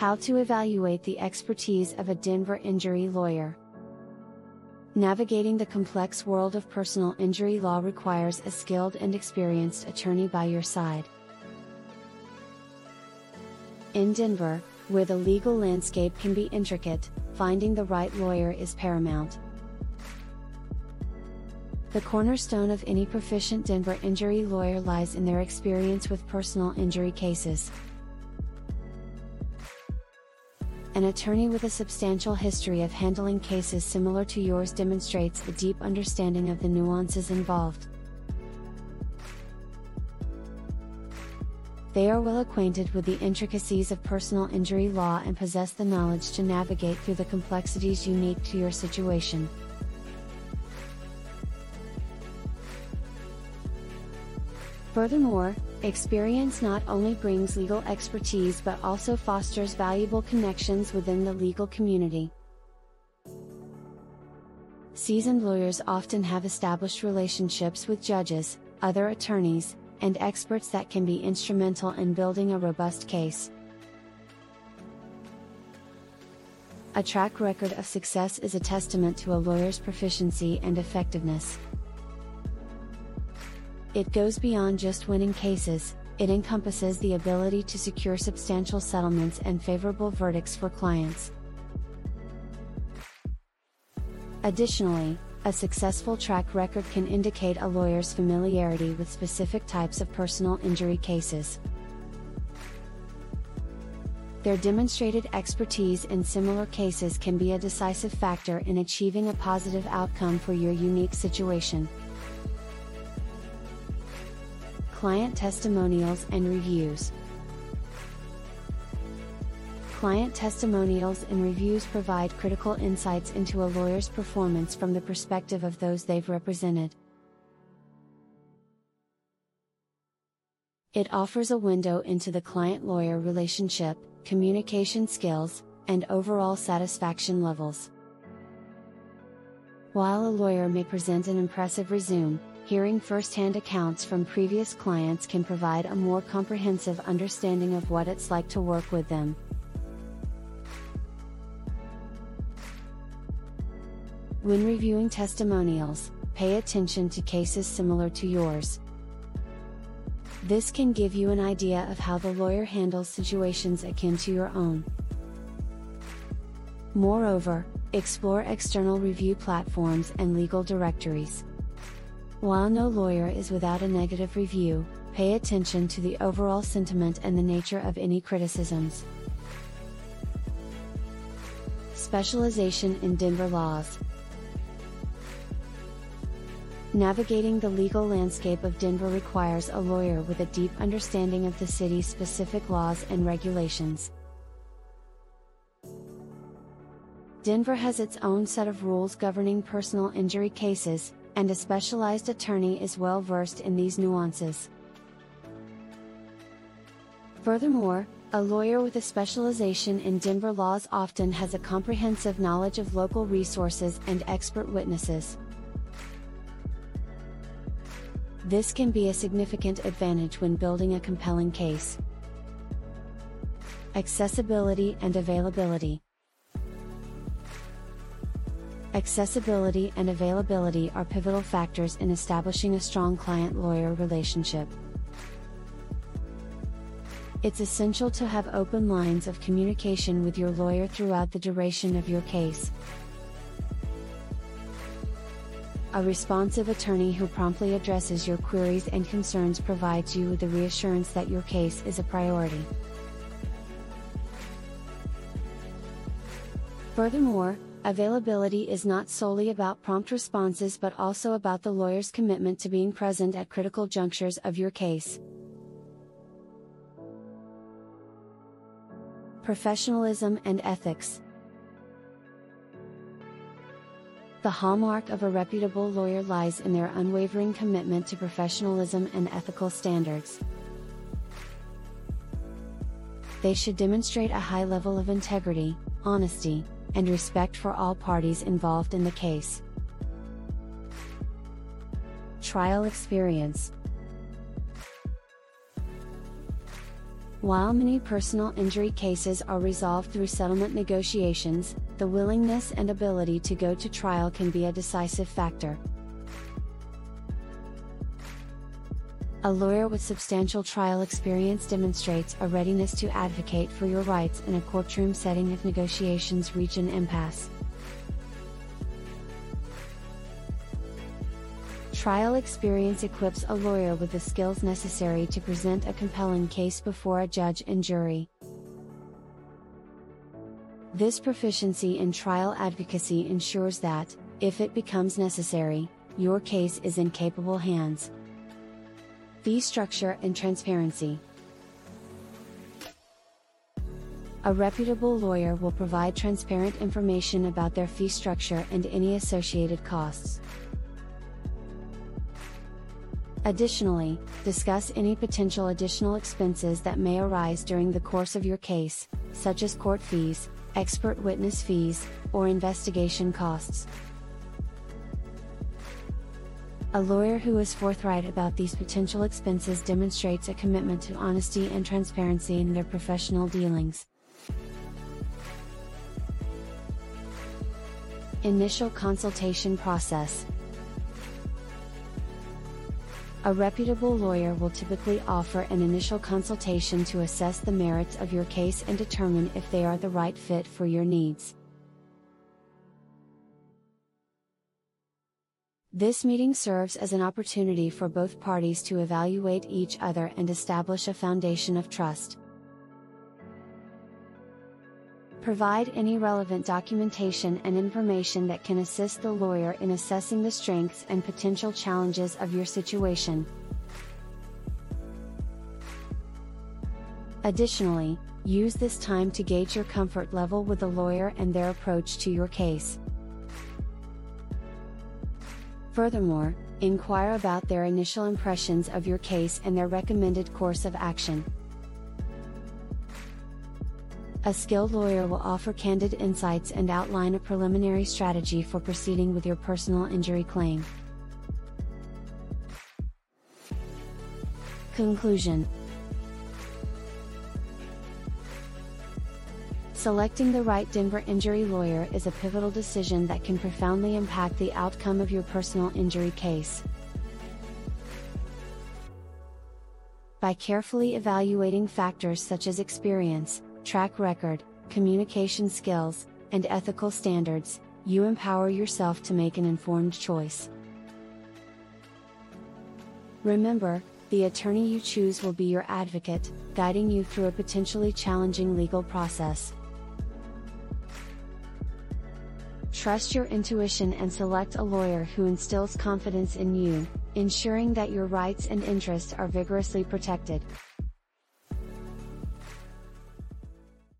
How to evaluate the expertise of a Denver injury lawyer. Navigating the complex world of personal injury law requires a skilled and experienced attorney by your side. In Denver, where the legal landscape can be intricate, finding the right lawyer is paramount. The cornerstone of any proficient Denver injury lawyer lies in their experience with personal injury cases. An attorney with a substantial history of handling cases similar to yours demonstrates a deep understanding of the nuances involved. They are well acquainted with the intricacies of personal injury law and possess the knowledge to navigate through the complexities unique to your situation. Furthermore, experience not only brings legal expertise but also fosters valuable connections within the legal community. Seasoned lawyers often have established relationships with judges, other attorneys, and experts that can be instrumental in building a robust case. A track record of success is a testament to a lawyer's proficiency and effectiveness. It goes beyond just winning cases, it encompasses the ability to secure substantial settlements and favorable verdicts for clients. Additionally, a successful track record can indicate a lawyer's familiarity with specific types of personal injury cases. Their demonstrated expertise in similar cases can be a decisive factor in achieving a positive outcome for your unique situation. Client Testimonials and Reviews Client testimonials and reviews provide critical insights into a lawyer's performance from the perspective of those they've represented. It offers a window into the client lawyer relationship, communication skills, and overall satisfaction levels. While a lawyer may present an impressive resume, Hearing first-hand accounts from previous clients can provide a more comprehensive understanding of what it's like to work with them. When reviewing testimonials, pay attention to cases similar to yours. This can give you an idea of how the lawyer handles situations akin to your own. Moreover, explore external review platforms and legal directories. While no lawyer is without a negative review, pay attention to the overall sentiment and the nature of any criticisms. Specialization in Denver laws. Navigating the legal landscape of Denver requires a lawyer with a deep understanding of the city's specific laws and regulations. Denver has its own set of rules governing personal injury cases, and a specialized attorney is well versed in these nuances. Furthermore, a lawyer with a specialization in Denver laws often has a comprehensive knowledge of local resources and expert witnesses. This can be a significant advantage when building a compelling case. Accessibility and availability. Accessibility and availability are pivotal factors in establishing a strong client lawyer relationship. It's essential to have open lines of communication with your lawyer throughout the duration of your case. A responsive attorney who promptly addresses your queries and concerns provides you with the reassurance that your case is a priority. Furthermore, Availability is not solely about prompt responses but also about the lawyer's commitment to being present at critical junctures of your case. Professionalism and Ethics The hallmark of a reputable lawyer lies in their unwavering commitment to professionalism and ethical standards. They should demonstrate a high level of integrity, honesty, and respect for all parties involved in the case. Trial Experience While many personal injury cases are resolved through settlement negotiations, the willingness and ability to go to trial can be a decisive factor. A lawyer with substantial trial experience demonstrates a readiness to advocate for your rights in a courtroom setting if negotiations reach an impasse. Trial experience equips a lawyer with the skills necessary to present a compelling case before a judge and jury. This proficiency in trial advocacy ensures that, if it becomes necessary, your case is in capable hands. Fee structure and transparency. A reputable lawyer will provide transparent information about their fee structure and any associated costs. Additionally, discuss any potential additional expenses that may arise during the course of your case, such as court fees, expert witness fees, or investigation costs. A lawyer who is forthright about these potential expenses demonstrates a commitment to honesty and transparency in their professional dealings. Initial consultation process A reputable lawyer will typically offer an initial consultation to assess the merits of your case and determine if they are the right fit for your needs. This meeting serves as an opportunity for both parties to evaluate each other and establish a foundation of trust. Provide any relevant documentation and information that can assist the lawyer in assessing the strengths and potential challenges of your situation. Additionally, use this time to gauge your comfort level with the lawyer and their approach to your case. Furthermore, inquire about their initial impressions of your case and their recommended course of action. A skilled lawyer will offer candid insights and outline a preliminary strategy for proceeding with your personal injury claim. Conclusion Selecting the right Denver injury lawyer is a pivotal decision that can profoundly impact the outcome of your personal injury case. By carefully evaluating factors such as experience, track record, communication skills, and ethical standards, you empower yourself to make an informed choice. Remember, the attorney you choose will be your advocate, guiding you through a potentially challenging legal process. Trust your intuition and select a lawyer who instills confidence in you, ensuring that your rights and interests are vigorously protected.